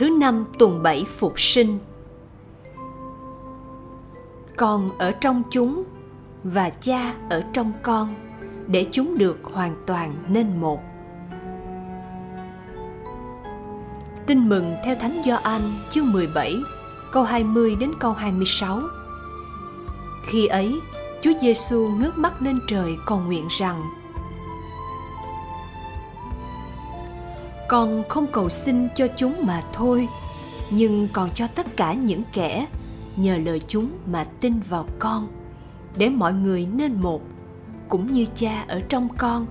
Thứ năm tuần bảy phục sinh Con ở trong chúng và cha ở trong con để chúng được hoàn toàn nên một. Tin mừng theo Thánh Gioan chương 17, câu 20 đến câu 26. Khi ấy, Chúa Giêsu ngước mắt lên trời cầu nguyện rằng: Con không cầu xin cho chúng mà thôi, nhưng còn cho tất cả những kẻ nhờ lời chúng mà tin vào con, để mọi người nên một, cũng như cha ở trong con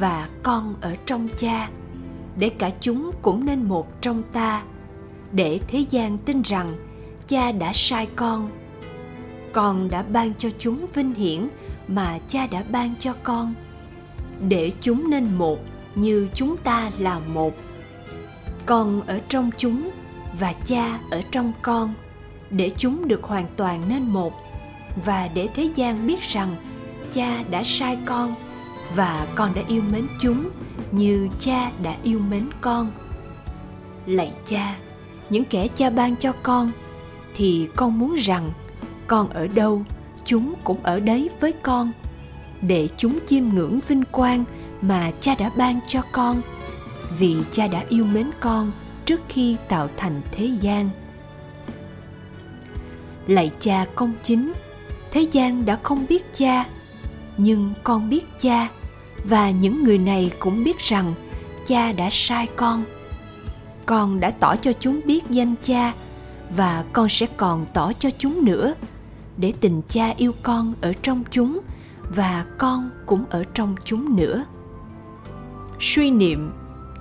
và con ở trong cha để cả chúng cũng nên một trong ta để thế gian tin rằng cha đã sai con. Con đã ban cho chúng vinh hiển mà cha đã ban cho con để chúng nên một như chúng ta là một con ở trong chúng và cha ở trong con, để chúng được hoàn toàn nên một, và để thế gian biết rằng cha đã sai con và con đã yêu mến chúng như cha đã yêu mến con. Lạy cha, những kẻ cha ban cho con thì con muốn rằng con ở đâu, chúng cũng ở đấy với con, để chúng chiêm ngưỡng vinh quang mà cha đã ban cho con vì cha đã yêu mến con trước khi tạo thành thế gian. Lạy cha công chính, thế gian đã không biết cha, nhưng con biết cha, và những người này cũng biết rằng cha đã sai con. Con đã tỏ cho chúng biết danh cha, và con sẽ còn tỏ cho chúng nữa, để tình cha yêu con ở trong chúng, và con cũng ở trong chúng nữa. Suy niệm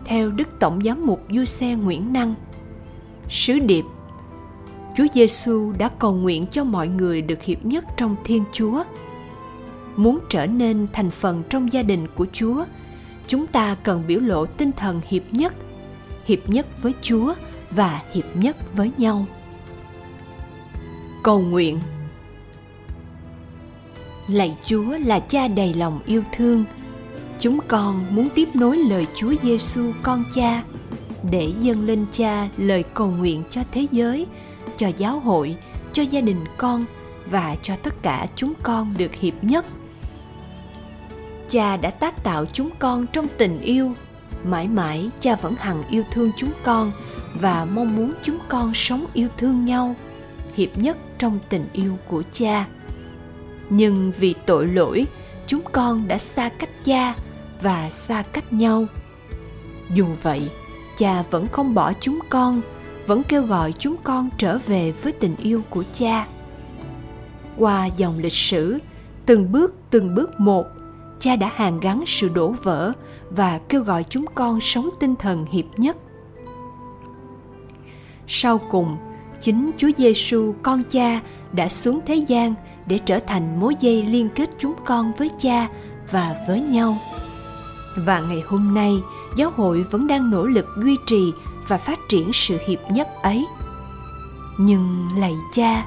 theo đức tổng giám mục du xe nguyễn năng. Sứ điệp, chúa giêsu đã cầu nguyện cho mọi người được hiệp nhất trong thiên chúa. Muốn trở nên thành phần trong gia đình của chúa, chúng ta cần biểu lộ tinh thần hiệp nhất hiệp nhất với chúa và hiệp nhất với nhau. Cầu nguyện. Lạy chúa là cha đầy lòng yêu thương chúng con muốn tiếp nối lời chúa giêsu, con cha, để dâng lên cha lời cầu nguyện cho thế giới, cho giáo hội, cho gia đình con và cho tất cả chúng con được hiệp nhất. Cha đã tác tạo chúng con trong tình yêu. Mãi mãi, cha vẫn hằng yêu thương chúng con và mong muốn chúng con sống yêu thương nhau, hiệp nhất trong tình yêu của cha. Nhưng vì tội lỗi, chúng con đã xa cách cha và xa cách nhau dù vậy cha vẫn không bỏ chúng con vẫn kêu gọi chúng con trở về với tình yêu của cha qua dòng lịch sử từng bước từng bước một cha đã hàn gắn sự đổ vỡ và kêu gọi chúng con sống tinh thần hiệp nhất. Sau cùng, chính Chúa Giêsu con cha đã xuống thế gian để trở thành mối dây liên kết chúng con với cha và với nhau. Và ngày hôm nay, giáo hội vẫn đang nỗ lực duy trì và phát triển sự hiệp nhất ấy. Nhưng lạy cha,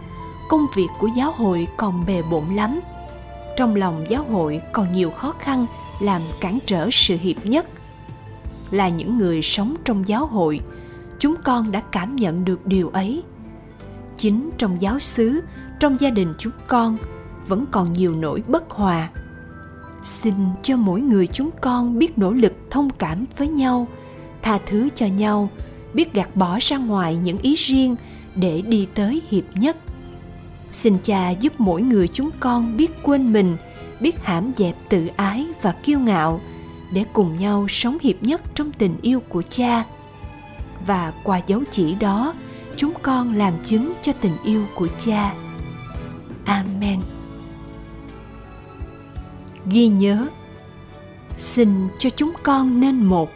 công việc của giáo hội còn bề bộn lắm – trong lòng giáo hội còn nhiều khó khăn làm cản trở sự hiệp nhất. Là những người sống trong giáo hội chúng con đã cảm nhận được điều ấy. Chính trong giáo xứ trong gia đình chúng con vẫn còn nhiều nỗi bất hòa xin cho mỗi người chúng con biết nỗ lực thông cảm với nhau, tha thứ cho nhau, biết gạt bỏ ra ngoài những ý riêng để đi tới hiệp nhất. Xin cha giúp mỗi người chúng con biết quên mình, biết hãm dẹp tự ái và kiêu ngạo để cùng nhau sống hiệp nhất trong tình yêu của cha. Và qua dấu chỉ đó, chúng con làm chứng cho tình yêu của cha. Amen ghi nhớ. Xin cho chúng con nên một